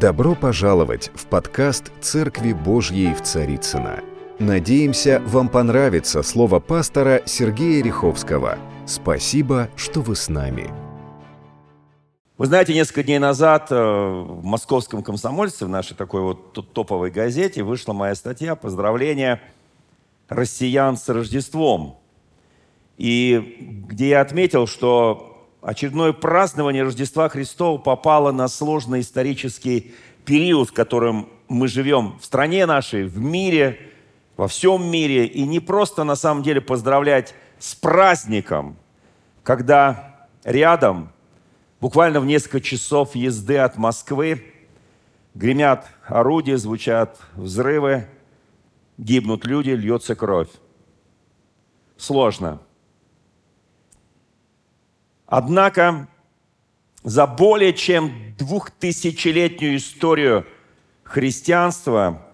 Добро пожаловать в подкаст «Церкви Божьей в Царицына. Надеемся, вам понравится слово пастора Сергея Риховского. Спасибо, что вы с нами. Вы знаете, несколько дней назад э, в московском комсомольце, в нашей такой вот топовой газете, вышла моя статья «Поздравления россиян с Рождеством». И где я отметил, что очередное празднование Рождества Христова попало на сложный исторический период, в котором мы живем в стране нашей, в мире, во всем мире. И не просто на самом деле поздравлять с праздником, когда рядом, буквально в несколько часов езды от Москвы, гремят орудия, звучат взрывы, гибнут люди, льется кровь. Сложно. Однако за более чем двухтысячелетнюю историю христианства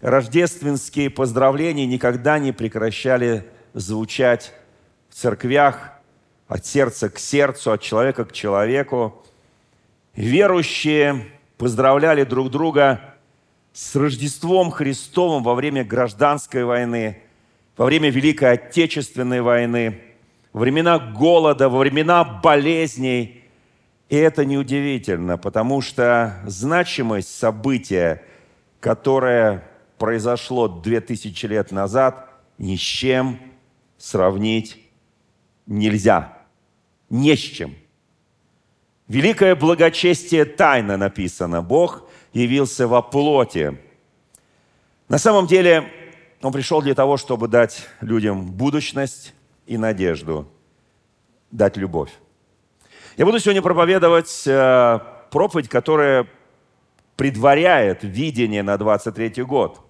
рождественские поздравления никогда не прекращали звучать в церквях от сердца к сердцу, от человека к человеку. Верующие поздравляли друг друга с Рождеством Христовым во время гражданской войны, во время Великой Отечественной войны – времена голода, во времена болезней. И это неудивительно, потому что значимость события, которое произошло 2000 лет назад, ни с чем сравнить нельзя. Не с чем. Великое благочестие тайна написано. Бог явился во плоти. На самом деле, Он пришел для того, чтобы дать людям будущность, и надежду, дать любовь. Я буду сегодня проповедовать э, проповедь, которая предваряет видение на 23 год.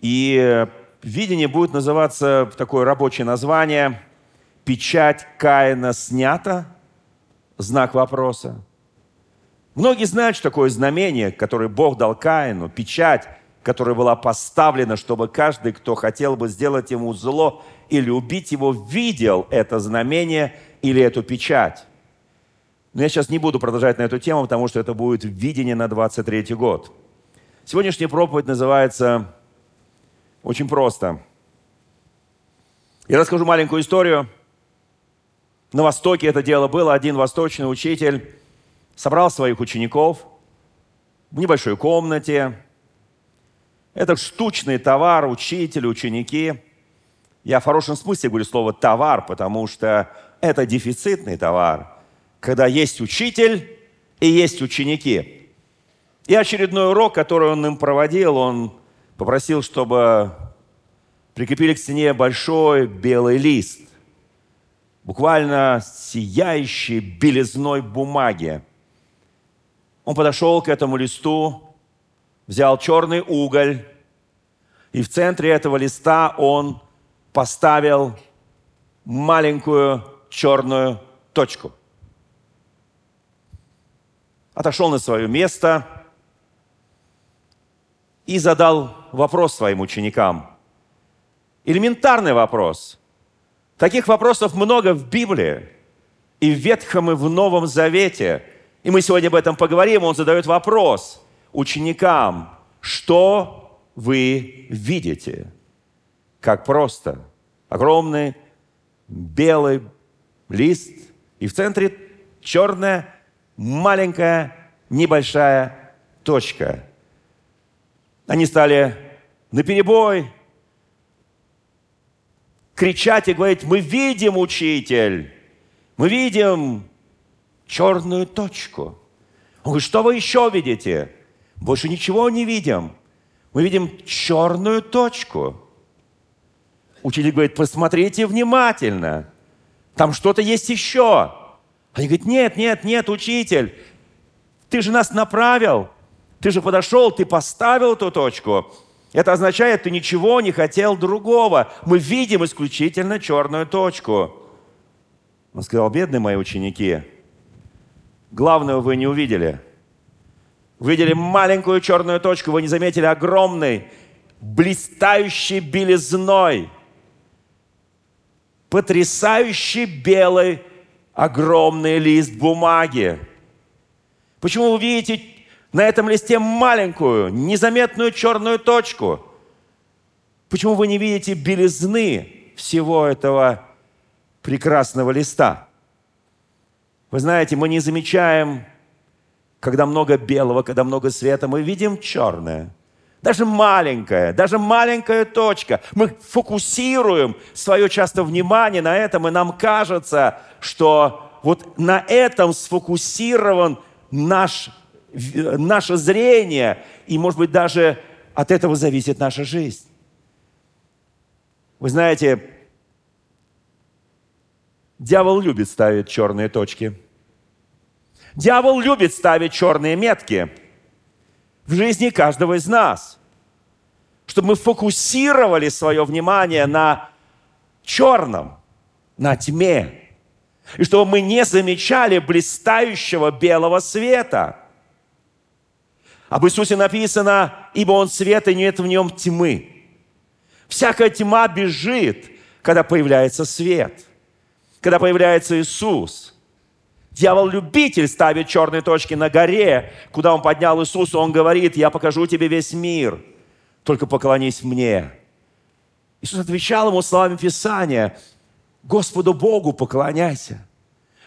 И видение будет называться, такое рабочее название, «Печать Каина снята?» Знак вопроса. Многие знают, что такое знамение, которое Бог дал Каину, печать, которая была поставлена, чтобы каждый, кто хотел бы сделать ему зло, или убить его, видел это знамение или эту печать. Но я сейчас не буду продолжать на эту тему, потому что это будет видение на 23 год. Сегодняшняя проповедь называется очень просто. Я расскажу маленькую историю. На Востоке это дело было. Один восточный учитель собрал своих учеников в небольшой комнате. Это штучный товар, учитель, ученики – я в хорошем смысле говорю слово «товар», потому что это дефицитный товар, когда есть учитель и есть ученики. И очередной урок, который он им проводил, он попросил, чтобы прикрепили к стене большой белый лист, буквально сияющий белизной бумаги. Он подошел к этому листу, взял черный уголь, и в центре этого листа он поставил маленькую черную точку. Отошел на свое место и задал вопрос своим ученикам. Элементарный вопрос. Таких вопросов много в Библии, и в Ветхом, и в Новом Завете. И мы сегодня об этом поговорим. Он задает вопрос ученикам, что вы видите? как просто. Огромный белый лист, и в центре черная маленькая небольшая точка. Они стали на перебой кричать и говорить, мы видим, учитель, мы видим черную точку. Он говорит, что вы еще видите? Больше ничего не видим. Мы видим черную точку. Учитель говорит, посмотрите внимательно. Там что-то есть еще. Они говорят, нет, нет, нет, учитель, ты же нас направил, ты же подошел, ты поставил эту точку. Это означает, ты ничего не хотел другого. Мы видим исключительно черную точку. Он сказал, бедные мои ученики, главное вы не увидели. Видели маленькую черную точку, вы не заметили огромный, блистающий белизной – потрясающий белый огромный лист бумаги. Почему вы видите на этом листе маленькую, незаметную черную точку. Почему вы не видите белизны всего этого прекрасного листа? Вы знаете, мы не замечаем, когда много белого, когда много света, мы видим черное. Даже маленькая, даже маленькая точка. Мы фокусируем свое часто внимание на этом, и нам кажется, что вот на этом сфокусирован наш, наше зрение, и, может быть, даже от этого зависит наша жизнь. Вы знаете, дьявол любит ставить черные точки. Дьявол любит ставить черные метки в жизни каждого из нас, чтобы мы фокусировали свое внимание на черном, на тьме, и чтобы мы не замечали блистающего белого света. Об Иисусе написано, ибо Он свет, и нет в нем тьмы. Всякая тьма бежит, когда появляется свет, когда появляется Иисус. Дьявол любитель ставит черные точки на горе, куда он поднял Иисуса. Он говорит, я покажу тебе весь мир, только поклонись мне. Иисус отвечал ему словами Писания, Господу Богу поклоняйся.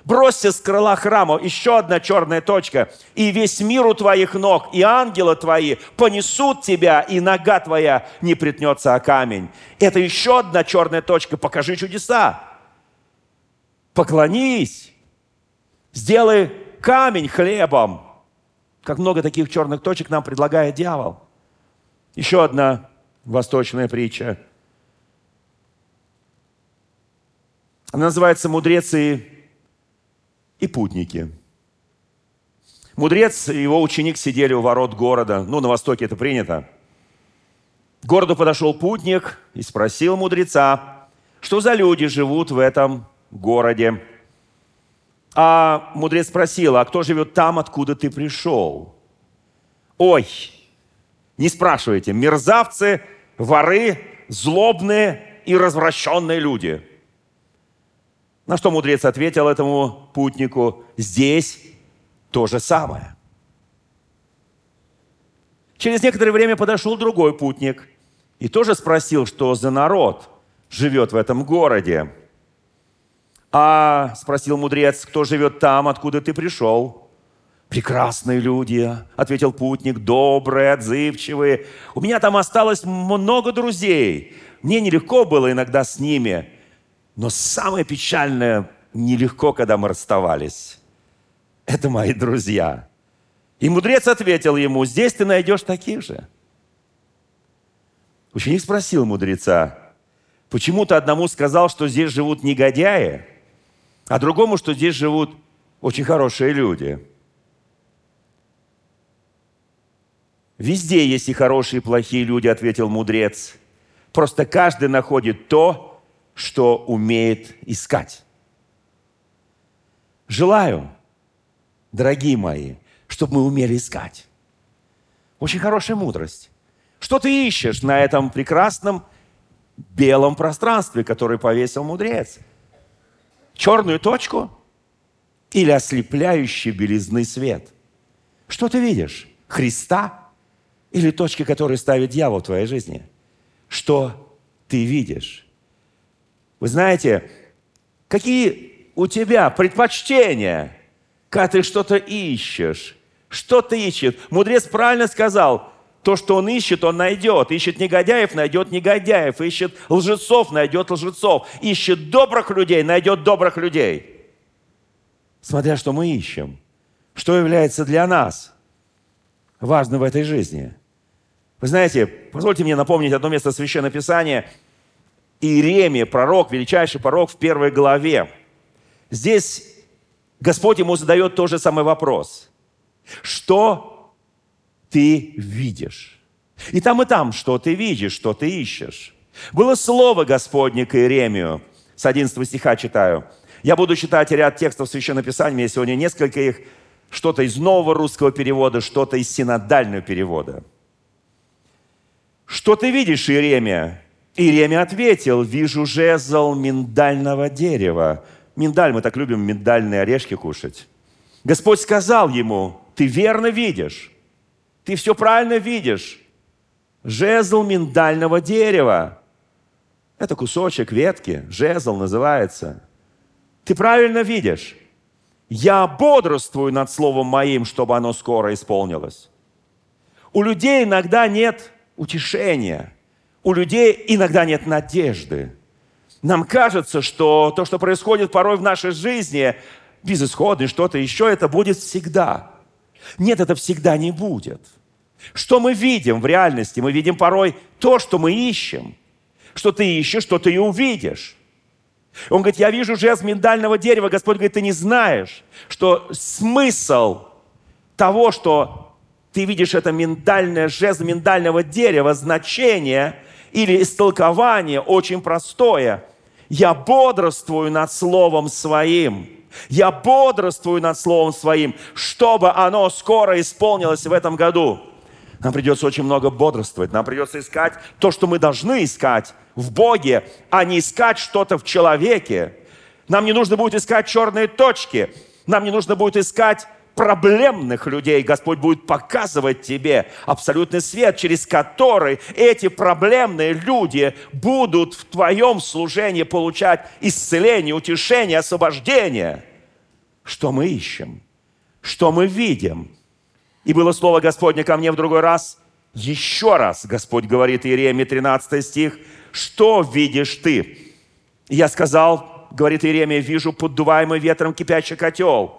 Бросься с крыла храма, еще одна черная точка, и весь мир у твоих ног, и ангелы твои понесут тебя, и нога твоя не притнется о камень. Это еще одна черная точка, покажи чудеса. Поклонись, сделай камень хлебом. Как много таких черных точек нам предлагает дьявол. Еще одна восточная притча. Она называется «Мудрец и и путники. Мудрец и его ученик сидели у ворот города. Ну, на Востоке это принято. К городу подошел путник и спросил мудреца, что за люди живут в этом городе. А мудрец спросил, а кто живет там, откуда ты пришел? Ой, не спрашивайте, мерзавцы, воры, злобные и развращенные люди – на что мудрец ответил этому путнику, здесь то же самое. Через некоторое время подошел другой путник и тоже спросил, что за народ живет в этом городе. А, спросил мудрец, кто живет там, откуда ты пришел? Прекрасные люди, ответил путник, добрые, отзывчивые. У меня там осталось много друзей. Мне нелегко было иногда с ними. Но самое печальное, нелегко, когда мы расставались. Это мои друзья. И мудрец ответил ему, здесь ты найдешь таких же. Ученик спросил мудреца, почему ты одному сказал, что здесь живут негодяи, а другому, что здесь живут очень хорошие люди. Везде есть и хорошие, и плохие люди, ответил мудрец. Просто каждый находит то, что умеет искать. Желаю, дорогие мои, чтобы мы умели искать. Очень хорошая мудрость. Что ты ищешь на этом прекрасном белом пространстве, которое повесил мудрец? Черную точку или ослепляющий белизный свет? Что ты видишь? Христа или точки, которые ставит дьявол в твоей жизни? Что ты видишь? Вы знаете, какие у тебя предпочтения, когда ты что-то ищешь? Что ты ищешь? Мудрец правильно сказал, то, что он ищет, он найдет. Ищет негодяев, найдет негодяев. Ищет лжецов, найдет лжецов. Ищет добрых людей, найдет добрых людей. Смотря что мы ищем. Что является для нас важным в этой жизни. Вы знаете, позвольте мне напомнить одно место Священного Писания – Иеремия, пророк, величайший пророк в первой главе. Здесь Господь ему задает тот же самый вопрос. Что ты видишь? И там, и там, что ты видишь, что ты ищешь. Было слово Господне к Иеремию. С 11 стиха читаю. Я буду читать ряд текстов Священного Писания. Я сегодня несколько их. Что-то из нового русского перевода, что-то из синодального перевода. Что ты видишь, Иеремия? Иеремия ответил, вижу жезл миндального дерева. Миндаль, мы так любим миндальные орешки кушать. Господь сказал ему, ты верно видишь. Ты все правильно видишь. Жезл миндального дерева. Это кусочек ветки, жезл называется. Ты правильно видишь. Я бодрствую над словом моим, чтобы оно скоро исполнилось. У людей иногда нет утешения. У людей иногда нет надежды. Нам кажется, что то, что происходит порой в нашей жизни, безысходно, что-то еще, это будет всегда. Нет, это всегда не будет. Что мы видим в реальности? Мы видим порой то, что мы ищем. Что ты ищешь, что ты и увидишь. Он говорит, я вижу жест миндального дерева. Господь говорит, ты не знаешь, что смысл того, что ты видишь это миндальное жест миндального дерева, значение или истолкование очень простое. Я бодрствую над Словом Своим. Я бодрствую над Словом Своим, чтобы оно скоро исполнилось в этом году. Нам придется очень много бодрствовать. Нам придется искать то, что мы должны искать в Боге, а не искать что-то в человеке. Нам не нужно будет искать черные точки. Нам не нужно будет искать проблемных людей. Господь будет показывать тебе абсолютный свет, через который эти проблемные люди будут в твоем служении получать исцеление, утешение, освобождение. Что мы ищем? Что мы видим? И было слово Господне ко мне в другой раз. Еще раз Господь говорит, Иеремия 13 стих, что видишь ты? я сказал, говорит Иеремия, вижу поддуваемый ветром кипящий котел.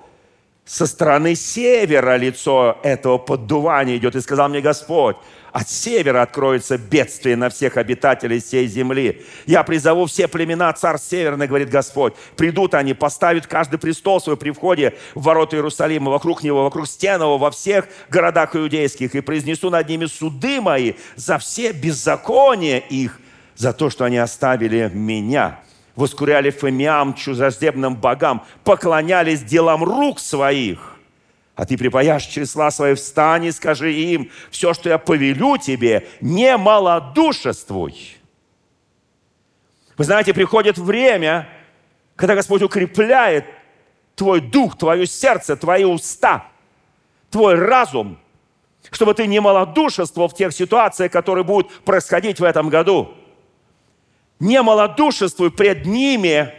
Со стороны севера лицо этого поддувания идет. И сказал мне Господь, от севера откроется бедствие на всех обитателей всей земли. Я призову все племена царь северный, говорит Господь. Придут они, поставят каждый престол свой при входе в ворота Иерусалима, вокруг него, вокруг стен его, во всех городах иудейских, и произнесу над ними суды мои за все беззакония их, за то, что они оставили меня воскуряли фемиам, чужеземным богам, поклонялись делам рук своих. А ты припаяшь числа свои, встань и скажи им, все, что я повелю тебе, не малодушествуй. Вы знаете, приходит время, когда Господь укрепляет твой дух, твое сердце, твои уста, твой разум, чтобы ты не малодушествовал в тех ситуациях, которые будут происходить в этом году. Не малодушествуй пред ними,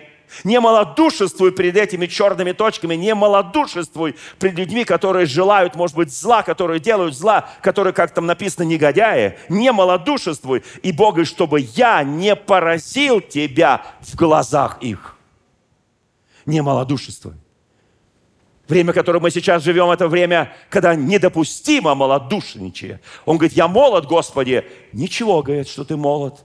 не малодушествуй перед этими черными точками, не малодушествуй пред людьми, которые желают, может быть, зла, которые делают зла, которые, как там написано, негодяи. Не малодушествуй. И Бог чтобы я не поразил тебя в глазах их. Не малодушествуй. Время, в котором мы сейчас живем, это время, когда недопустимо малодушничание. Он говорит, я молод, Господи. Ничего, говорит, что ты молод.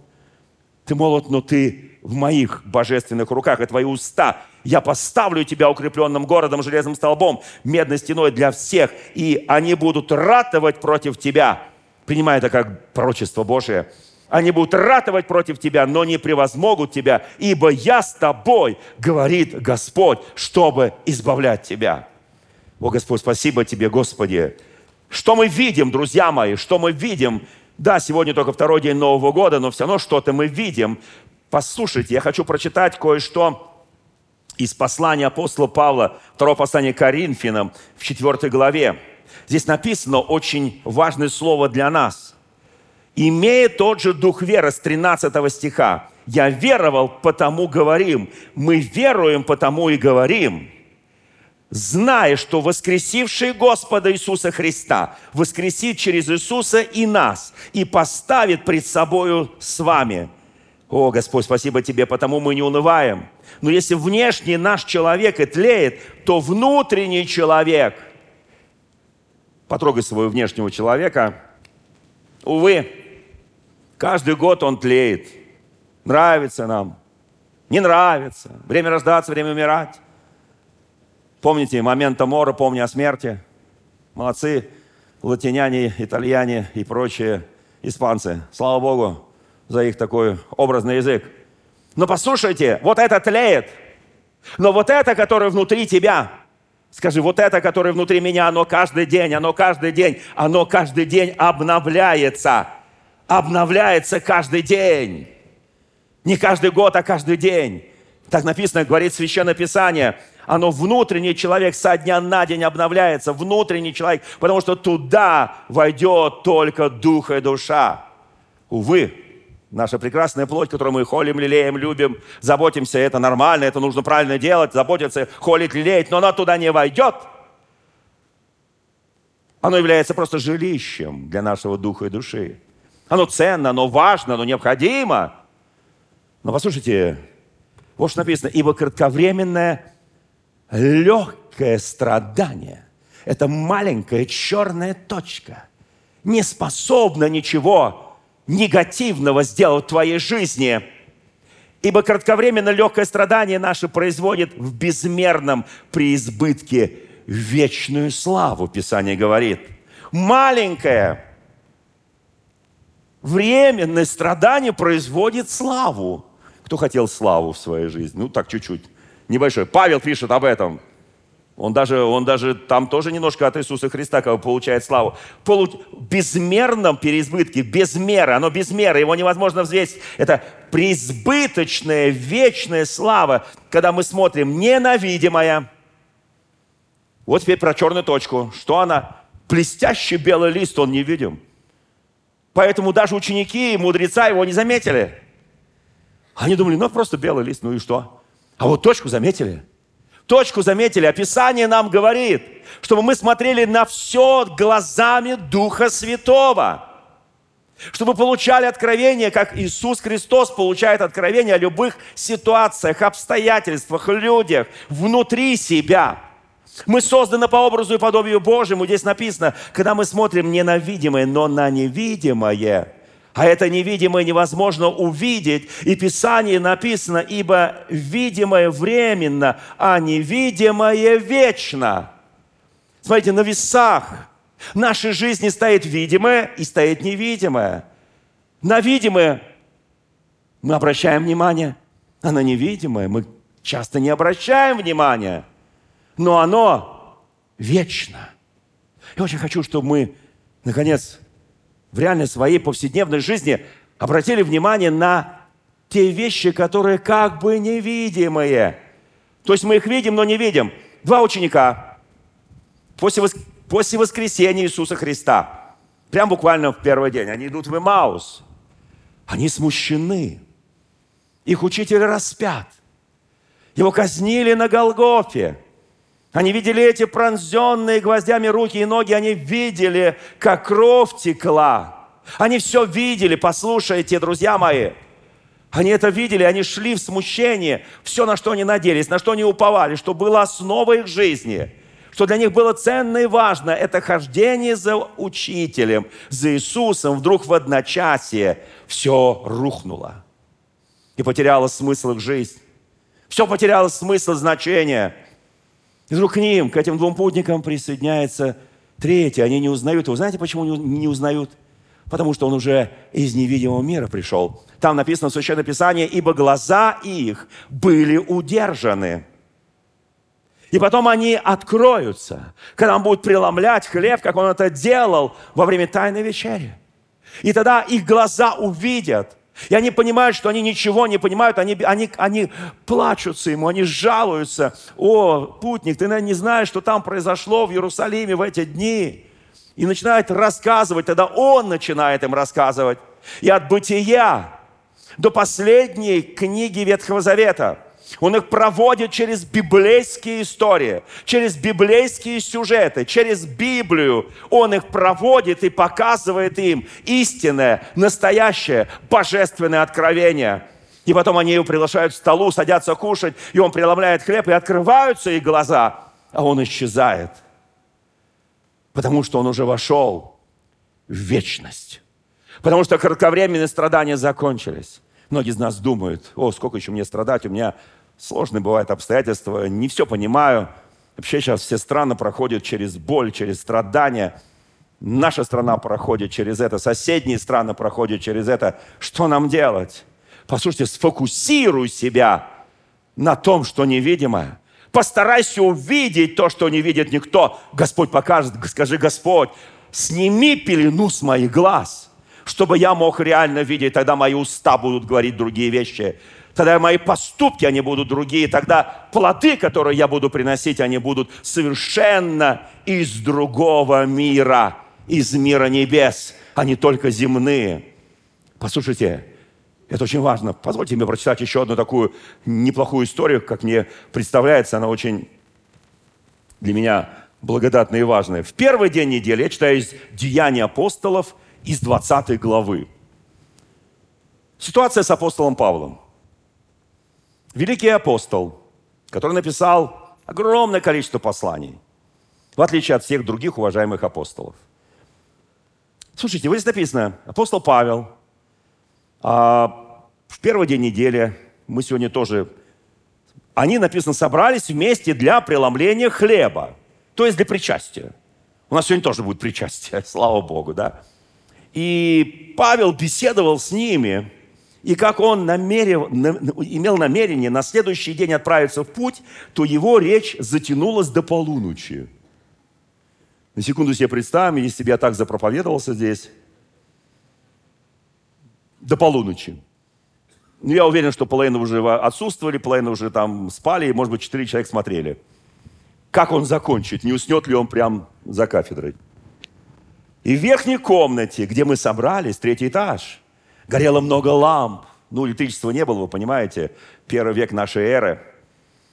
Ты молод, но ты в моих божественных руках, и твои уста. Я поставлю тебя укрепленным городом, железным столбом, медной стеной для всех, и они будут ратовать против тебя. Принимай это как пророчество Божие. Они будут ратовать против тебя, но не превозмогут тебя, ибо я с тобой, говорит Господь, чтобы избавлять тебя. О, Господь, спасибо тебе, Господи. Что мы видим, друзья мои, что мы видим да, сегодня только второй день Нового года, но все равно что-то мы видим. Послушайте, я хочу прочитать кое-что из послания апостола Павла, второго послания Коринфянам в 4 главе. Здесь написано очень важное слово для нас. «Имея тот же дух веры» с 13 стиха. «Я веровал, потому говорим». Мы веруем, потому и говорим зная, что воскресивший Господа Иисуса Христа воскресит через Иисуса и нас, и поставит пред собою с вами. О, Господь, спасибо Тебе, потому мы не унываем. Но если внешний наш человек и тлеет, то внутренний человек, потрогай своего внешнего человека, увы, каждый год он тлеет. Нравится нам, не нравится. Время рождаться, время умирать. Помните момента мора, помни о смерти. Молодцы латиняне, итальяне и прочие испанцы. Слава Богу за их такой образный язык. Но послушайте, вот это тлеет. Но вот это, которое внутри тебя, скажи, вот это, которое внутри меня, оно каждый день, оно каждый день, оно каждый день обновляется. Обновляется каждый день. Не каждый год, а каждый день. Так написано, говорит Священное Писание – оно внутренний человек со дня на день обновляется, внутренний человек, потому что туда войдет только дух и душа. Увы, наша прекрасная плоть, которую мы холим, лелеем, любим, заботимся, это нормально, это нужно правильно делать, заботиться, холить, лелеять, но она туда не войдет. Оно является просто жилищем для нашего духа и души. Оно ценно, оно важно, оно необходимо. Но послушайте, вот что написано, ибо кратковременное легкое страдание – это маленькая черная точка, не способна ничего негативного сделать в твоей жизни. Ибо кратковременно легкое страдание наше производит в безмерном преизбытке вечную славу, Писание говорит. Маленькое временное страдание производит славу. Кто хотел славу в своей жизни? Ну, так чуть-чуть. Небольшой. Павел пишет об этом. Он даже, он даже там тоже немножко от Иисуса Христа как получает славу. Полу... Безмерном переизбытке, без меры, оно без меры, его невозможно взвесить. Это преизбыточная, вечная слава, когда мы смотрим ненавидимая. Вот теперь про черную точку. Что она? Блестящий белый лист, он невидим. Поэтому даже ученики и мудреца его не заметили. Они думали, ну просто белый лист, ну и что? А вот точку заметили. Точку заметили. Описание нам говорит, чтобы мы смотрели на все глазами Духа Святого. Чтобы получали откровение, как Иисус Христос получает откровение о любых ситуациях, обстоятельствах, людях, внутри себя. Мы созданы по образу и подобию Божьему. Здесь написано, когда мы смотрим не на видимое, но на невидимое – а это невидимое невозможно увидеть. И Писание написано, ибо видимое временно, а невидимое вечно. Смотрите, на весах нашей жизни стоит видимое и стоит невидимое. На видимое мы обращаем внимание, а на невидимое мы часто не обращаем внимания. Но оно вечно. Я очень хочу, чтобы мы, наконец, в реальной своей повседневной жизни обратили внимание на те вещи, которые как бы невидимые. То есть мы их видим, но не видим. Два ученика после, вос... после воскресения Иисуса Христа, прям буквально в первый день, они идут в Имаус. Они смущены. Их учитель распят. Его казнили на Голгофе. Они видели эти пронзенные гвоздями руки и ноги, они видели, как кровь текла. Они все видели, послушайте, друзья мои. Они это видели, они шли в смущение. Все, на что они надеялись, на что они уповали, что было основой их жизни, что для них было ценно и важно, это хождение за учителем, за Иисусом. Вдруг в одночасье все рухнуло. И потеряло смысл их жизнь. Все потеряло смысл, значение – и вдруг к ним, к этим двум путникам присоединяется третий. Они не узнают его. Знаете, почему не узнают? Потому что он уже из невидимого мира пришел. Там написано в Священном Писании, «Ибо глаза их были удержаны». И потом они откроются, когда он будет преломлять хлеб, как он это делал во время Тайной вечери. И тогда их глаза увидят – и они понимают, что они ничего не понимают, они, они, они плачутся ему, они жалуются. О, путник, ты, наверное, не знаешь, что там произошло в Иерусалиме в эти дни. И начинает рассказывать, тогда он начинает им рассказывать. И от бытия до последней книги Ветхого Завета – он их проводит через библейские истории, через библейские сюжеты, через Библию. Он их проводит и показывает им истинное, настоящее, божественное откровение. И потом они его приглашают к столу, садятся кушать, и он преломляет хлеб, и открываются их глаза, а он исчезает. Потому что он уже вошел в вечность. Потому что кратковременные страдания закончились. Многие из нас думают, о, сколько еще мне страдать, у меня сложные бывают обстоятельства, не все понимаю. Вообще сейчас все страны проходят через боль, через страдания. Наша страна проходит через это, соседние страны проходят через это. Что нам делать? Послушайте, сфокусируй себя на том, что невидимое. Постарайся увидеть то, что не видит никто. Господь покажет, скажи, Господь, сними пелену с моих глаз, чтобы я мог реально видеть, тогда мои уста будут говорить другие вещи Тогда мои поступки, они будут другие. Тогда плоды, которые я буду приносить, они будут совершенно из другого мира, из мира небес, а не только земные. Послушайте, это очень важно. Позвольте мне прочитать еще одну такую неплохую историю, как мне представляется, она очень для меня благодатная и важная. В первый день недели я читаю из Деяний апостолов из 20 главы. Ситуация с апостолом Павлом. Великий апостол, который написал огромное количество посланий, в отличие от всех других уважаемых апостолов. Слушайте, вот здесь написано, апостол Павел – а, в первый день недели мы сегодня тоже... Они, написано, собрались вместе для преломления хлеба, то есть для причастия. У нас сегодня тоже будет причастие, слава Богу, да? И Павел беседовал с ними, и как он намерев, имел намерение на следующий день отправиться в путь, то его речь затянулась до полуночи. На секунду себе представим, если бы я так запроповедовался здесь, до полуночи. Ну, я уверен, что половина уже отсутствовали, половина уже там спали, и, может быть, четыре человека смотрели. Как он закончит? Не уснет ли он прям за кафедрой? И в верхней комнате, где мы собрались, третий этаж, горело много ламп. Ну, электричества не было, вы понимаете, первый век нашей эры.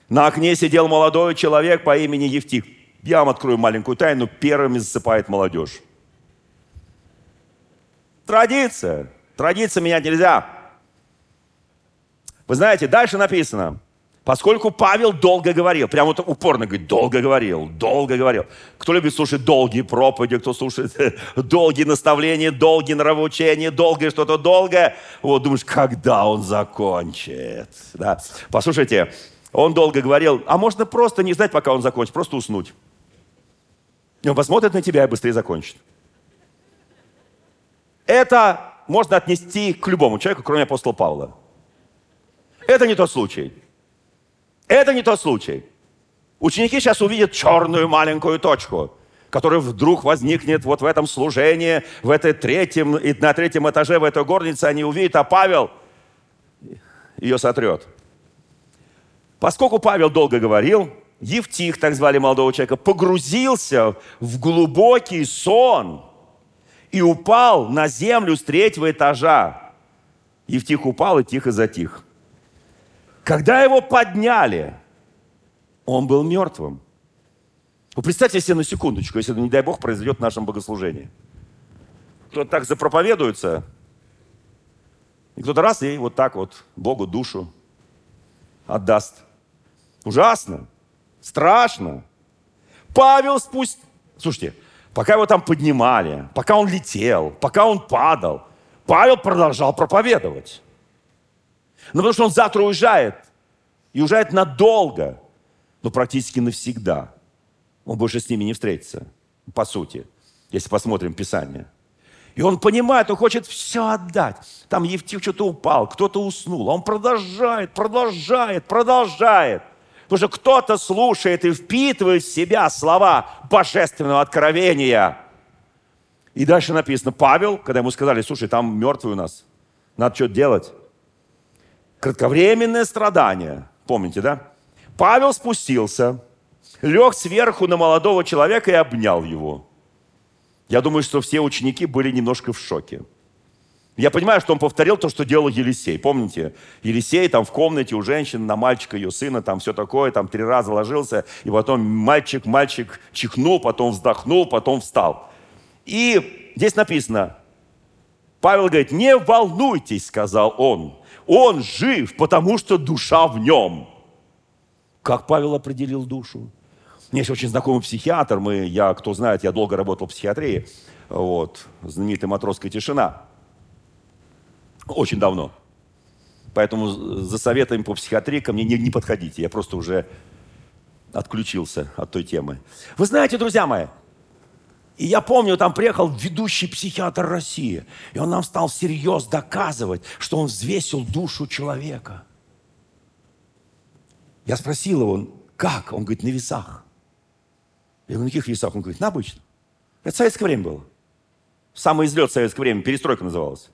На окне сидел молодой человек по имени Евтих. Я вам открою маленькую тайну, первыми засыпает молодежь. Традиция. Традиции менять нельзя. Вы знаете, дальше написано, поскольку Павел долго говорил, прямо вот упорно говорит, долго говорил, долго говорил. Кто любит слушать долгие проповеди, кто слушает долгие наставления, долгие нравоучения, долгое что-то долгое, вот думаешь, когда он закончит. Да. Послушайте, он долго говорил, а можно просто не знать, пока он закончит, просто уснуть. Он посмотрит на тебя и быстрее закончит. Это можно отнести к любому человеку, кроме апостола Павла. Это не тот случай. Это не тот случай. Ученики сейчас увидят черную маленькую точку, которая вдруг возникнет вот в этом служении, в этой третьем, на третьем этаже, в этой горнице они увидят, а Павел ее сотрет. Поскольку Павел долго говорил, Евтих, так звали молодого человека, погрузился в глубокий сон – и упал на землю с третьего этажа. Евтих упал и тихо затих. Когда его подняли, он был мертвым. Вы представьте себе на секундочку, если, не дай Бог, произойдет в нашем богослужении. Кто-то так запроповедуется, и кто-то раз и вот так вот Богу душу отдаст. Ужасно, страшно. Павел спусть... Слушайте, пока его там поднимали, пока он летел, пока он падал, Павел продолжал проповедовать. Но потому что он завтра уезжает, и уезжает надолго, но практически навсегда. Он больше с ними не встретится, по сути, если посмотрим Писание. И он понимает, он хочет все отдать. Там Евтих что-то упал, кто-то уснул. Он продолжает, продолжает, продолжает. Потому что кто-то слушает и впитывает в себя слова божественного откровения. И дальше написано, Павел, когда ему сказали, слушай, там мертвый у нас, надо что-то делать. Кратковременное страдание, помните, да? Павел спустился, лег сверху на молодого человека и обнял его. Я думаю, что все ученики были немножко в шоке. Я понимаю, что он повторил то, что делал Елисей. Помните, Елисей там в комнате у женщины, на мальчика, ее сына, там все такое, там три раза ложился, и потом мальчик, мальчик чихнул, потом вздохнул, потом встал. И здесь написано, Павел говорит, не волнуйтесь, сказал он, он жив, потому что душа в нем. Как Павел определил душу? Меня есть очень знакомый психиатр, мы, я, кто знает, я долго работал в психиатрии, вот, знаменитая матросская тишина. Очень давно. Поэтому за советами по психиатрии ко мне не, не подходите. Я просто уже отключился от той темы. Вы знаете, друзья мои, и я помню, там приехал ведущий психиатр России, и он нам стал всерьез доказывать, что он взвесил душу человека. Я спросил его, как? Он говорит, на весах. Я говорю, на каких весах? Он говорит, на обычных. Это советское время было. Самый излет советское время, перестройка называлась.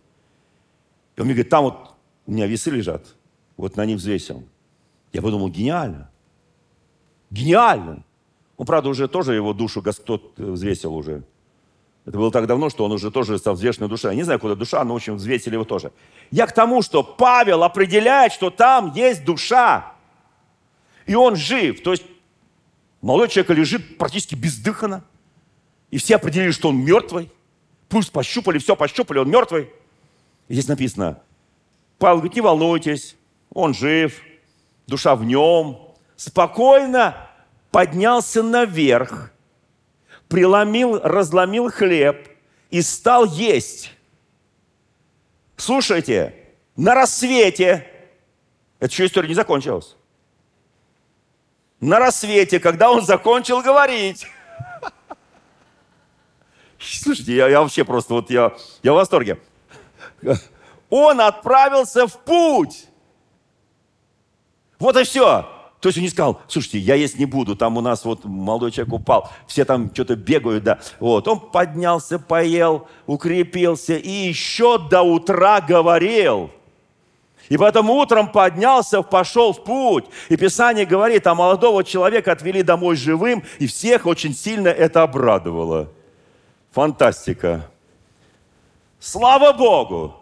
И он мне говорит, там вот у меня весы лежат. вот на них взвесил. Я подумал, гениально. Гениально. Он, правда, уже тоже его душу Господь взвесил уже. Это было так давно, что он уже тоже со взвешенной душой. Я не знаю, куда душа, но, в общем, взвесили его тоже. Я к тому, что Павел определяет, что там есть душа. И он жив. То есть молодой человек лежит практически бездыханно. И все определили, что он мертвый. Пусть пощупали, все пощупали, он мертвый. И здесь написано, Павел говорит, не волнуйтесь, он жив, душа в нем. Спокойно поднялся наверх, преломил, разломил хлеб и стал есть. Слушайте, на рассвете, эта еще история не закончилась, на рассвете, когда он закончил говорить, Слушайте, я, я вообще просто вот я, я в восторге. Он отправился в путь. Вот и все. То есть он не сказал, слушайте, я есть не буду, там у нас вот молодой человек упал, все там что-то бегают, да. Вот, он поднялся, поел, укрепился и еще до утра говорил. И потом утром поднялся, пошел в путь. И Писание говорит, а молодого человека отвели домой живым, и всех очень сильно это обрадовало. Фантастика. Слава Богу!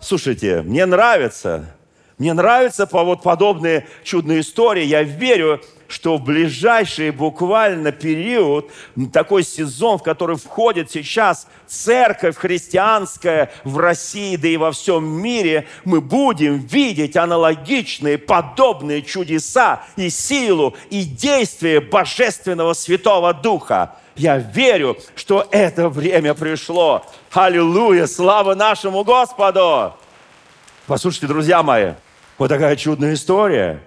Слушайте, мне нравится, мне нравятся вот подобные чудные истории. Я верю, что в ближайший буквально период, такой сезон, в который входит сейчас церковь христианская в России, да и во всем мире, мы будем видеть аналогичные, подобные чудеса и силу, и действие Божественного Святого Духа. Я верю, что это время пришло. Аллилуйя! Слава нашему Господу! Послушайте, друзья мои, вот такая чудная история.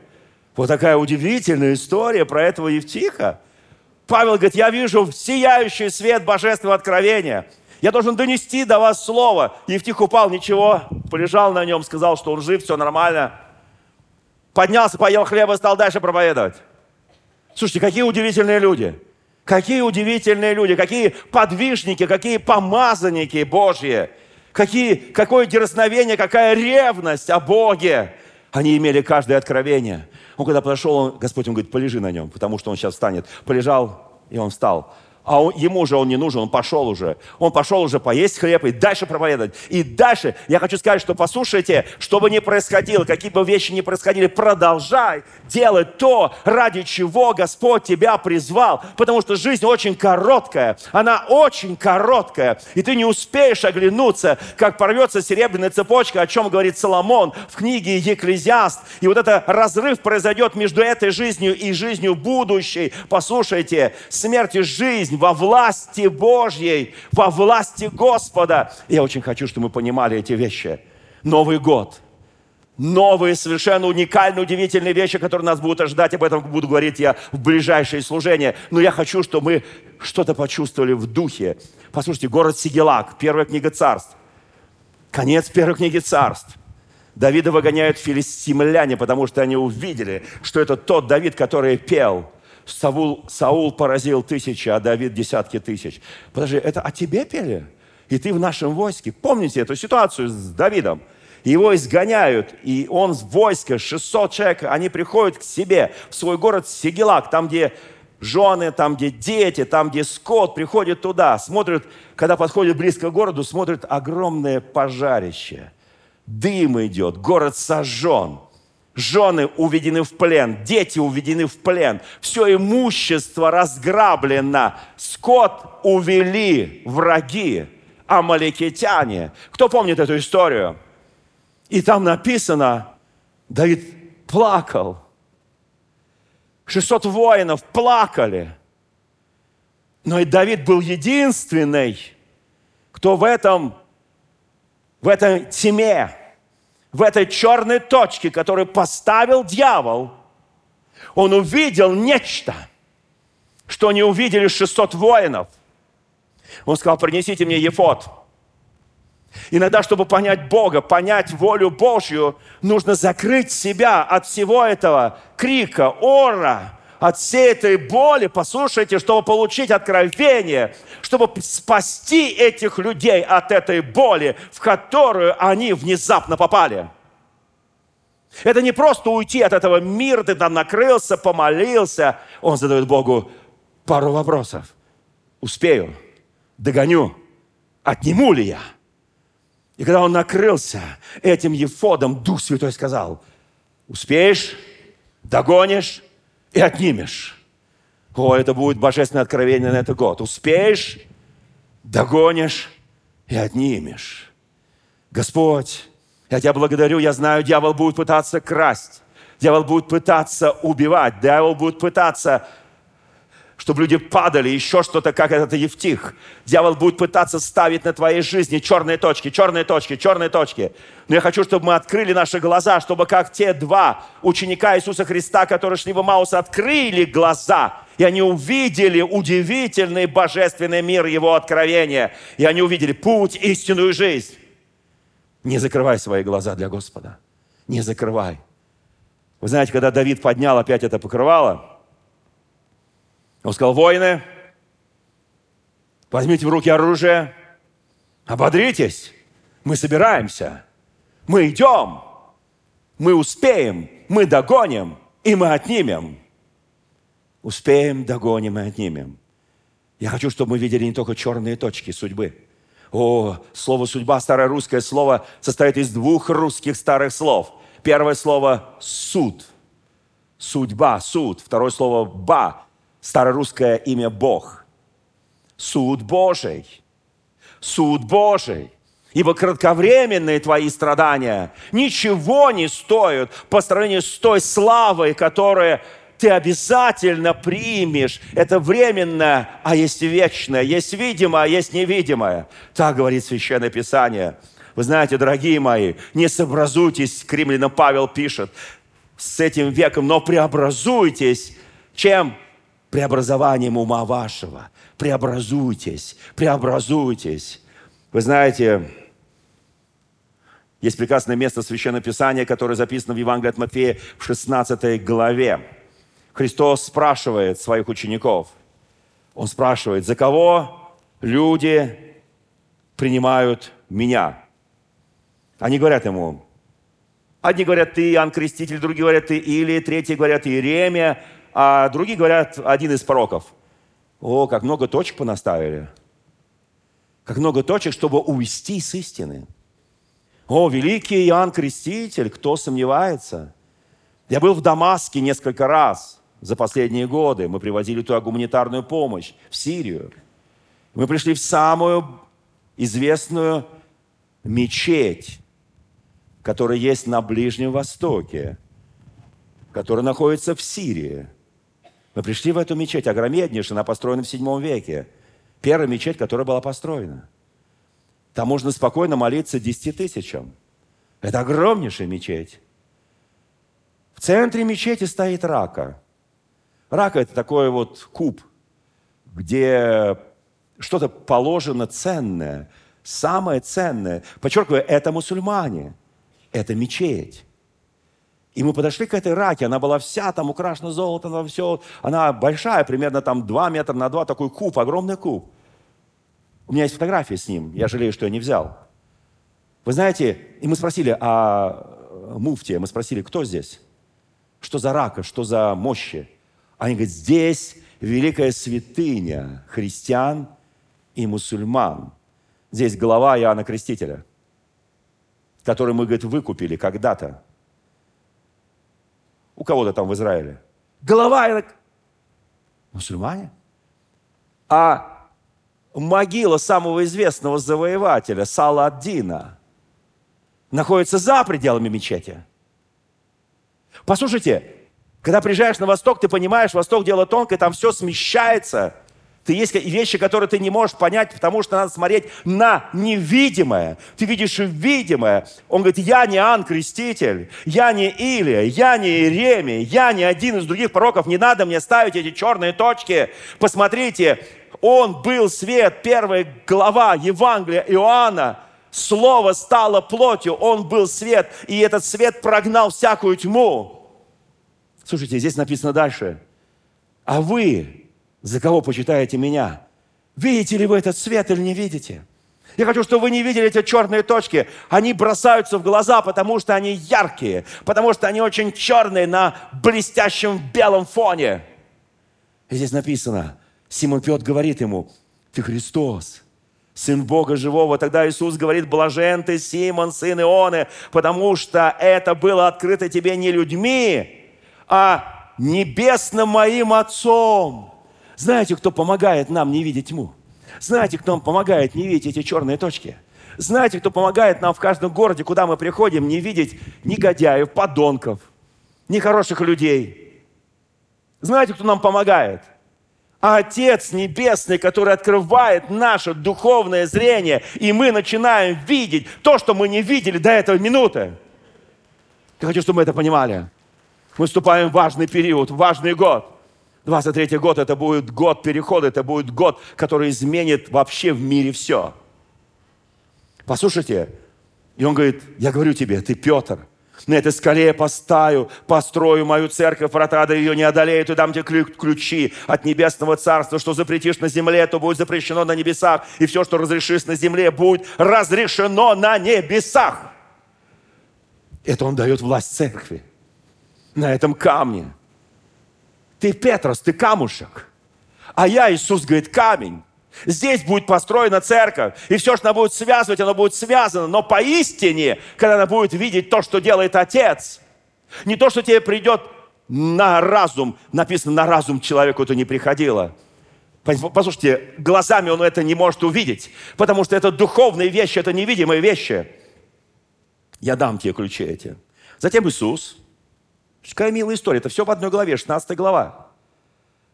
Вот такая удивительная история про этого Евтиха. Павел говорит, я вижу сияющий свет божественного откровения. Я должен донести до вас слово. Евтих упал, ничего, полежал на нем, сказал, что он жив, все нормально. Поднялся, поел хлеба, стал дальше проповедовать. Слушайте, какие удивительные люди. Какие удивительные люди, какие подвижники, какие помазанники Божьи, какие, какое дерзновение, какая ревность о Боге. Они имели каждое откровение. Он когда подошел, Господь ему говорит, полежи на нем, потому что он сейчас встанет. Полежал, и он встал а он, ему же он не нужен, он пошел уже. Он пошел уже поесть хлеб и дальше проповедовать. И дальше я хочу сказать, что послушайте, что бы ни происходило, какие бы вещи ни происходили, продолжай делать то, ради чего Господь тебя призвал. Потому что жизнь очень короткая, она очень короткая. И ты не успеешь оглянуться, как порвется серебряная цепочка, о чем говорит Соломон в книге Екклезиаст. И вот этот разрыв произойдет между этой жизнью и жизнью будущей. Послушайте, смерть и жизнь жизнь во власти Божьей, во власти Господа. Я очень хочу, чтобы мы понимали эти вещи. Новый год. Новые, совершенно уникальные, удивительные вещи, которые нас будут ожидать. Об этом буду говорить я в ближайшее служение. Но я хочу, чтобы мы что-то почувствовали в духе. Послушайте, город Сигелак, первая книга царств. Конец первой книги царств. Давида выгоняют филистимляне, потому что они увидели, что это тот Давид, который пел – Саул, Саул поразил тысячи, а Давид десятки тысяч. Подожди, это о тебе пели? И ты в нашем войске. Помните эту ситуацию с Давидом? Его изгоняют, и он с войска, 600 человек, они приходят к себе, в свой город Сигелак, там, где жены, там, где дети, там, где скот, приходят туда, смотрят, когда подходят близко к городу, смотрят огромное пожарище. Дым идет, город сожжен. Жены уведены в плен, дети уведены в плен, все имущество разграблено, скот увели враги, амаликитяне. Кто помнит эту историю? И там написано, Давид плакал. 600 воинов плакали. Но и Давид был единственный, кто в этом, в этой тьме, в этой черной точке, которую поставил дьявол, он увидел нечто, что не увидели 600 воинов. Он сказал, принесите мне ефот. Иногда, чтобы понять Бога, понять волю Божью, нужно закрыть себя от всего этого крика, ора, от всей этой боли, послушайте, чтобы получить откровение, чтобы спасти этих людей от этой боли, в которую они внезапно попали. Это не просто уйти от этого мира, ты там накрылся, помолился. Он задает Богу пару вопросов. Успею, догоню, отниму ли я? И когда он накрылся этим ефодом, Дух Святой сказал, успеешь, догонишь и отнимешь. О, это будет божественное откровение на этот год. Успеешь, догонишь и отнимешь. Господь, я тебя благодарю, я знаю, дьявол будет пытаться красть, дьявол будет пытаться убивать, дьявол будет пытаться чтобы люди падали, еще что-то, как этот Евтих. Дьявол будет пытаться ставить на твоей жизни черные точки, черные точки, черные точки. Но я хочу, чтобы мы открыли наши глаза, чтобы как те два ученика Иисуса Христа, которые шли в Маус, открыли глаза, и они увидели удивительный божественный мир Его откровения. И они увидели путь, истинную жизнь. Не закрывай свои глаза для Господа. Не закрывай. Вы знаете, когда Давид поднял опять это покрывало, он сказал, воины, возьмите в руки оружие, ободритесь, мы собираемся, мы идем, мы успеем, мы догоним, и мы отнимем. Успеем, догоним и отнимем. Я хочу, чтобы мы видели не только черные точки судьбы. О, слово «судьба», старое русское слово, состоит из двух русских старых слов. Первое слово «суд», судьба, суд. Второе слово «ба», старорусское имя Бог. Суд Божий. Суд Божий. Ибо кратковременные твои страдания ничего не стоят по сравнению с той славой, которую ты обязательно примешь. Это временное, а есть вечное, есть видимое, а есть невидимое. Так говорит Священное Писание. Вы знаете, дорогие мои, не сообразуйтесь, к Павел пишет, с этим веком, но преобразуйтесь, чем? Преобразованием ума вашего. Преобразуйтесь, преобразуйтесь. Вы знаете, есть прекрасное место Священного Писания, которое записано в Евангелии от Матфея в 16 главе. Христос спрашивает своих учеников. Он спрашивает, за кого люди принимают меня? Они говорят ему, одни говорят, ты Иоанн Креститель, другие говорят, ты Или, третьи говорят, Иеремия, а другие говорят, один из пророков. О, как много точек понаставили. Как много точек, чтобы увести с истины. О, великий Иоанн Креститель, кто сомневается? Я был в Дамаске несколько раз за последние годы. Мы привозили туда гуманитарную помощь, в Сирию. Мы пришли в самую известную мечеть, которая есть на Ближнем Востоке, которая находится в Сирии – мы пришли в эту мечеть, огромнейшая, она построена в седьмом веке. Первая мечеть, которая была построена. Там можно спокойно молиться десяти тысячам. Это огромнейшая мечеть. В центре мечети стоит рака. Рака – это такой вот куб, где что-то положено ценное, самое ценное. Подчеркиваю, это мусульмане, это мечеть. И мы подошли к этой раке, она была вся там украшена золотом, там все, она большая, примерно там 2 метра на 2, такой куб, огромный куб. У меня есть фотографии с ним, я жалею, что я не взял. Вы знаете, и мы спросили, а муфтия, мы спросили, кто здесь? Что за рака, что за мощи? Они говорят, здесь великая святыня христиан и мусульман. Здесь голова Иоанна Крестителя, который мы, говорит, выкупили когда-то у кого-то там в Израиле. Голова, так, мусульмане. А могила самого известного завоевателя, Саладдина, находится за пределами мечети. Послушайте, когда приезжаешь на Восток, ты понимаешь, Восток дело тонкое, там все смещается – ты есть вещи, которые ты не можешь понять, потому что надо смотреть на невидимое. Ты видишь видимое. Он говорит, я не Ан Креститель, я не Илия, я не Иеремия, я не один из других пророков. Не надо мне ставить эти черные точки. Посмотрите, он был свет, первая глава Евангелия Иоанна. Слово стало плотью, он был свет, и этот свет прогнал всякую тьму. Слушайте, здесь написано дальше. А вы за кого почитаете меня? Видите ли вы этот свет или не видите? Я хочу, чтобы вы не видели эти черные точки. Они бросаются в глаза, потому что они яркие, потому что они очень черные на блестящем белом фоне. И здесь написано, Симон Петр говорит ему, ты Христос, Сын Бога Живого. Тогда Иисус говорит, блажен ты, Симон, сын Ионы, потому что это было открыто тебе не людьми, а небесным моим Отцом. Знаете, кто помогает нам не видеть тьму? Знаете, кто нам помогает не видеть эти черные точки? Знаете, кто помогает нам в каждом городе, куда мы приходим, не видеть негодяев, подонков, нехороших людей? Знаете, кто нам помогает? Отец Небесный, который открывает наше духовное зрение, и мы начинаем видеть то, что мы не видели до этого минуты. Я хочу, чтобы мы это понимали. Мы вступаем в важный период, в важный год. 23 год – это будет год перехода, это будет год, который изменит вообще в мире все. Послушайте, и он говорит, я говорю тебе, ты Петр, на этой скале я поставлю, построю мою церковь, врата да ее не одолеют, и дам тебе ключи от небесного царства, что запретишь на земле, то будет запрещено на небесах, и все, что разрешишь на земле, будет разрешено на небесах. Это он дает власть церкви на этом камне. Ты Петрос, ты камушек. А я, Иисус говорит, камень. Здесь будет построена церковь, и все, что она будет связывать, оно будет связано. Но поистине, когда она будет видеть то, что делает Отец, не то, что тебе придет на разум, написано, на разум человеку это не приходило. Послушайте, глазами он это не может увидеть, потому что это духовные вещи, это невидимые вещи. Я дам тебе ключи эти. Затем Иисус Какая милая история. Это все в одной главе, 16 глава.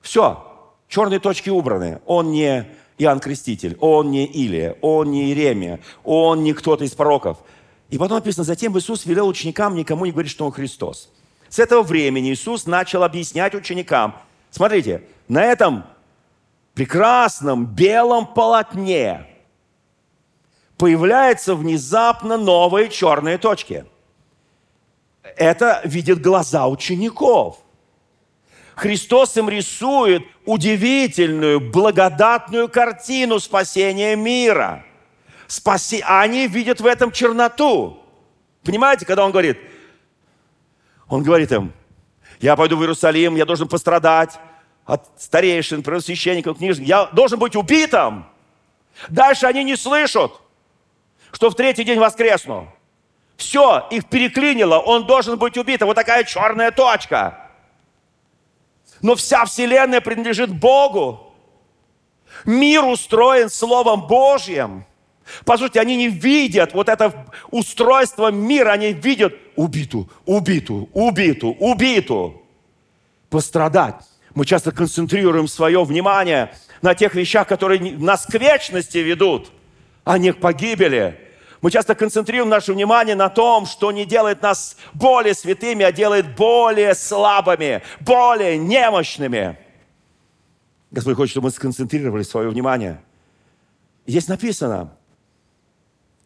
Все. Черные точки убраны. Он не Иоанн Креститель, он не Илия, он не Иеремия, он не кто-то из пророков. И потом написано, затем Иисус велел ученикам никому не говорить, что он Христос. С этого времени Иисус начал объяснять ученикам. Смотрите, на этом прекрасном белом полотне появляются внезапно новые черные точки – это видят глаза учеников. Христос им рисует удивительную, благодатную картину спасения мира. Спаси... А они видят в этом черноту. Понимаете, когда он говорит, он говорит им, я пойду в Иерусалим, я должен пострадать от старейшин, первосвященников, книжных, я должен быть убитым. Дальше они не слышат, что в третий день воскресну. Все, их переклинило, он должен быть убит. Вот такая черная точка. Но вся вселенная принадлежит Богу. Мир устроен Словом Божьим. Послушайте, они не видят вот это устройство мира, они видят убиту, убиту, убиту, убиту. Пострадать. Мы часто концентрируем свое внимание на тех вещах, которые нас к вечности ведут, а не к погибели. Мы часто концентрируем наше внимание на том, что не делает нас более святыми, а делает более слабыми, более немощными. Господь хочет, чтобы мы сконцентрировали свое внимание. Здесь написано.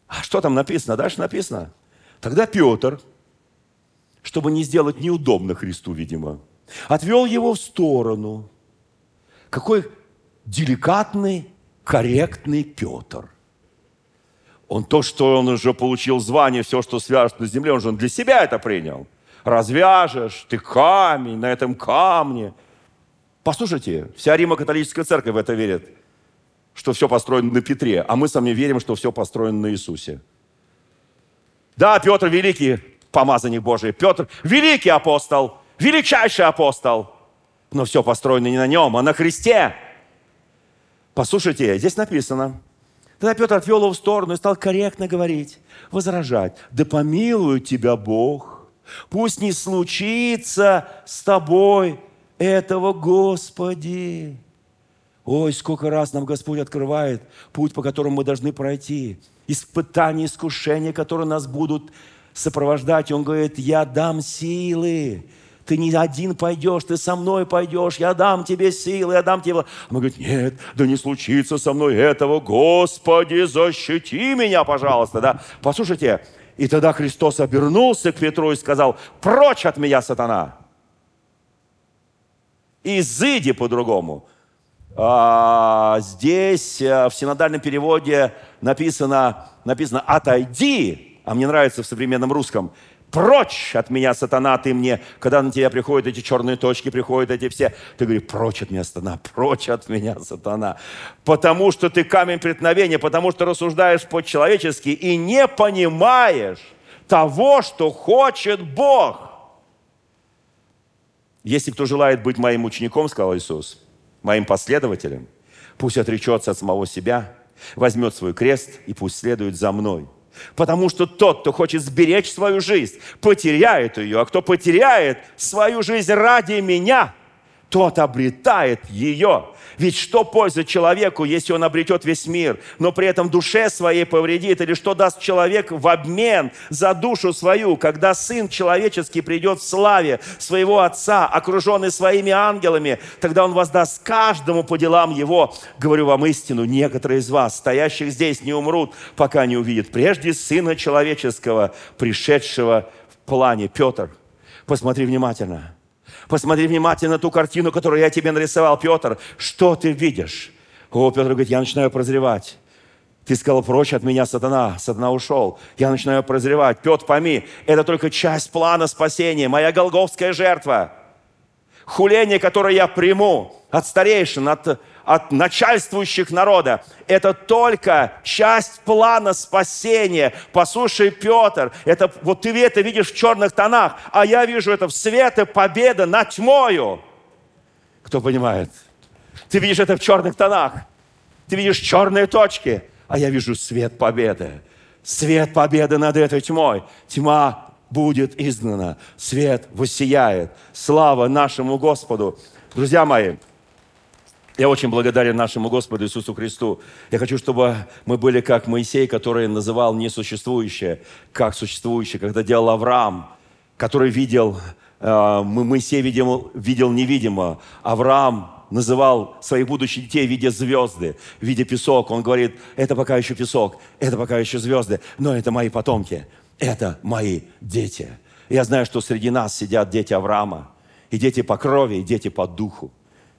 А что там написано? Дальше написано. Тогда Петр, чтобы не сделать неудобно Христу, видимо, отвел его в сторону. Какой деликатный, корректный Петр. Он то, что он уже получил звание, все, что свяжет на земле, он же для себя это принял. Развяжешь, ты камень на этом камне. Послушайте, вся Римо-католическая церковь в это верит, что все построено на Петре, а мы сами верим, что все построено на Иисусе. Да, Петр великий помазанник Божий, Петр великий апостол, величайший апостол, но все построено не на нем, а на Христе. Послушайте, здесь написано – Тогда Петр отвел его в сторону и стал корректно говорить, возражать. «Да помилует тебя Бог, пусть не случится с тобой этого, Господи». Ой, сколько раз нам Господь открывает путь, по которому мы должны пройти. Испытания, искушения, которые нас будут сопровождать. Он говорит, я дам силы ты не один пойдешь, ты со мной пойдешь, я дам тебе силы, я дам тебе... А мы говорим, нет, да не случится со мной этого, Господи, защити меня, пожалуйста, да. Послушайте, и тогда Христос обернулся к Петру и сказал, прочь от меня, сатана. Изыди по-другому. А, здесь э, в синодальном переводе написано, написано «отойди», а мне нравится в современном русском, прочь от меня, сатана, ты мне, когда на тебя приходят эти черные точки, приходят эти все, ты говоришь, прочь от меня, сатана, прочь от меня, сатана. Потому что ты камень преткновения, потому что рассуждаешь по-человечески и не понимаешь того, что хочет Бог. Если кто желает быть моим учеником, сказал Иисус, моим последователем, пусть отречется от самого себя, возьмет свой крест и пусть следует за мной. Потому что тот, кто хочет сберечь свою жизнь, потеряет ее, а кто потеряет свою жизнь ради меня, тот обретает ее. Ведь что польза человеку, если он обретет весь мир, но при этом душе своей повредит? Или что даст человек в обмен за душу свою, когда Сын человеческий придет в славе своего Отца, окруженный своими ангелами, тогда Он воздаст каждому по делам Его. Говорю вам истину, некоторые из вас, стоящих здесь, не умрут, пока не увидят прежде Сына человеческого, пришедшего в плане. Петр, посмотри внимательно – Посмотри внимательно на ту картину, которую я тебе нарисовал, Петр. Что ты видишь? О, Петр говорит, я начинаю прозревать. Ты сказал, прочь от меня, сатана. Сатана ушел. Я начинаю прозревать. Петр, пойми, это только часть плана спасения. Моя голговская жертва. Хуление, которое я приму от старейшин, от от начальствующих народа. Это только часть плана спасения. Послушай, Петр, это, вот ты это видишь в черных тонах, а я вижу это в свете победы над тьмою. Кто понимает? Ты видишь это в черных тонах. Ты видишь черные точки, а я вижу свет победы. Свет победы над этой тьмой. Тьма будет изгнана, свет воссияет. Слава нашему Господу. Друзья мои, я очень благодарен нашему Господу Иисусу Христу. Я хочу, чтобы мы были как Моисей, который называл несуществующее, как существующее, когда делал Авраам, который видел, э, Моисей видел, видел невидимо, Авраам называл своих будущих детей в виде звезды, в виде песок. Он говорит, это пока еще песок, это пока еще звезды, но это мои потомки, это мои дети. Я знаю, что среди нас сидят дети Авраама, и дети по крови, и дети по духу.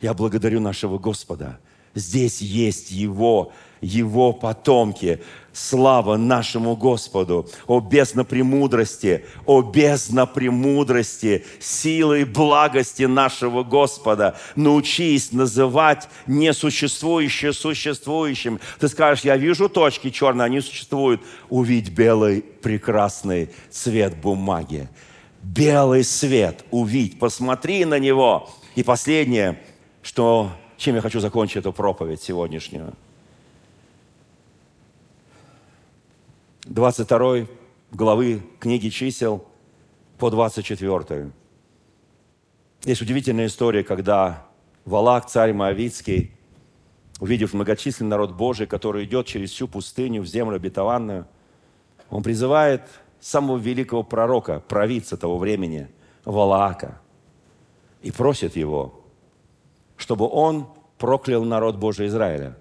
Я благодарю нашего Господа. Здесь есть Его, Его потомки. Слава нашему Господу! О бездна премудрости, о бездна премудрости, силы и благости нашего Господа. Научись называть несуществующее существующим. Ты скажешь, я вижу точки черные, они существуют. Увидь белый прекрасный цвет бумаги. Белый свет увидь, посмотри на него. И последнее – что, чем я хочу закончить эту проповедь сегодняшнюю. 22 главы книги чисел по 24. Есть удивительная история, когда Валак, царь Моавицкий, увидев многочисленный народ Божий, который идет через всю пустыню в землю обетованную, он призывает самого великого пророка, провидца того времени, Валаака, и просит его, чтобы он проклял народ Божий Израиля.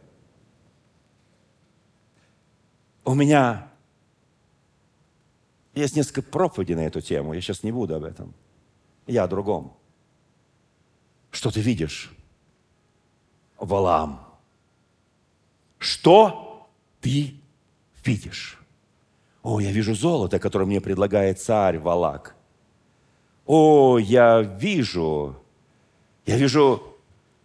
У меня есть несколько проповедей на эту тему. Я сейчас не буду об этом. Я о другом. Что ты видишь? Валам. Что ты видишь? О, я вижу золото, которое мне предлагает царь Валак. О, я вижу, я вижу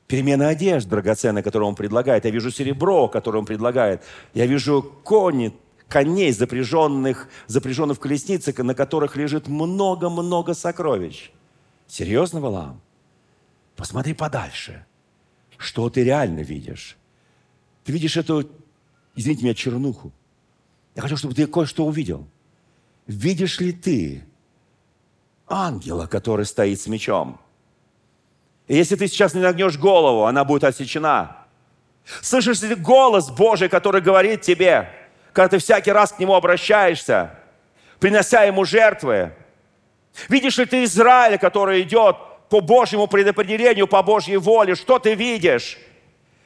перемена одежд драгоценной, которую он предлагает. Я вижу серебро, которое он предлагает. Я вижу кони, коней, запряженных, запряженных в колесницы, на которых лежит много-много сокровищ. Серьезно, Валам? Посмотри подальше. Что ты реально видишь? Ты видишь эту, извините меня, чернуху. Я хочу, чтобы ты кое-что увидел. Видишь ли ты ангела, который стоит с мечом? И если ты сейчас не нагнешь голову, она будет отсечена. Слышишь ли голос Божий, который говорит тебе, когда ты всякий раз к Нему обращаешься, принося Ему жертвы? Видишь ли ты Израиля, который идет по Божьему предопределению, по Божьей воле? Что ты видишь?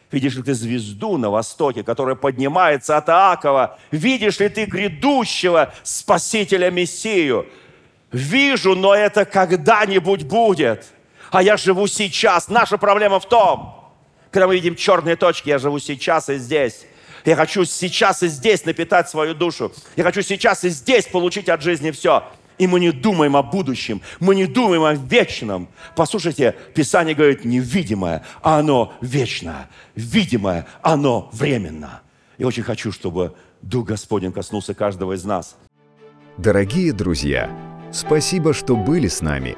Видишь ли ты звезду на востоке, которая поднимается от Иакова? Видишь ли ты грядущего Спасителя Мессию? Вижу, но это когда-нибудь будет – а я живу сейчас. Наша проблема в том, когда мы видим черные точки, я живу сейчас и здесь. Я хочу сейчас и здесь напитать свою душу. Я хочу сейчас и здесь получить от жизни все. И мы не думаем о будущем, мы не думаем о вечном. Послушайте, Писание говорит, невидимое, а оно вечное. Видимое, оно временно. Я очень хочу, чтобы Дух Господень коснулся каждого из нас. Дорогие друзья, спасибо, что были с нами.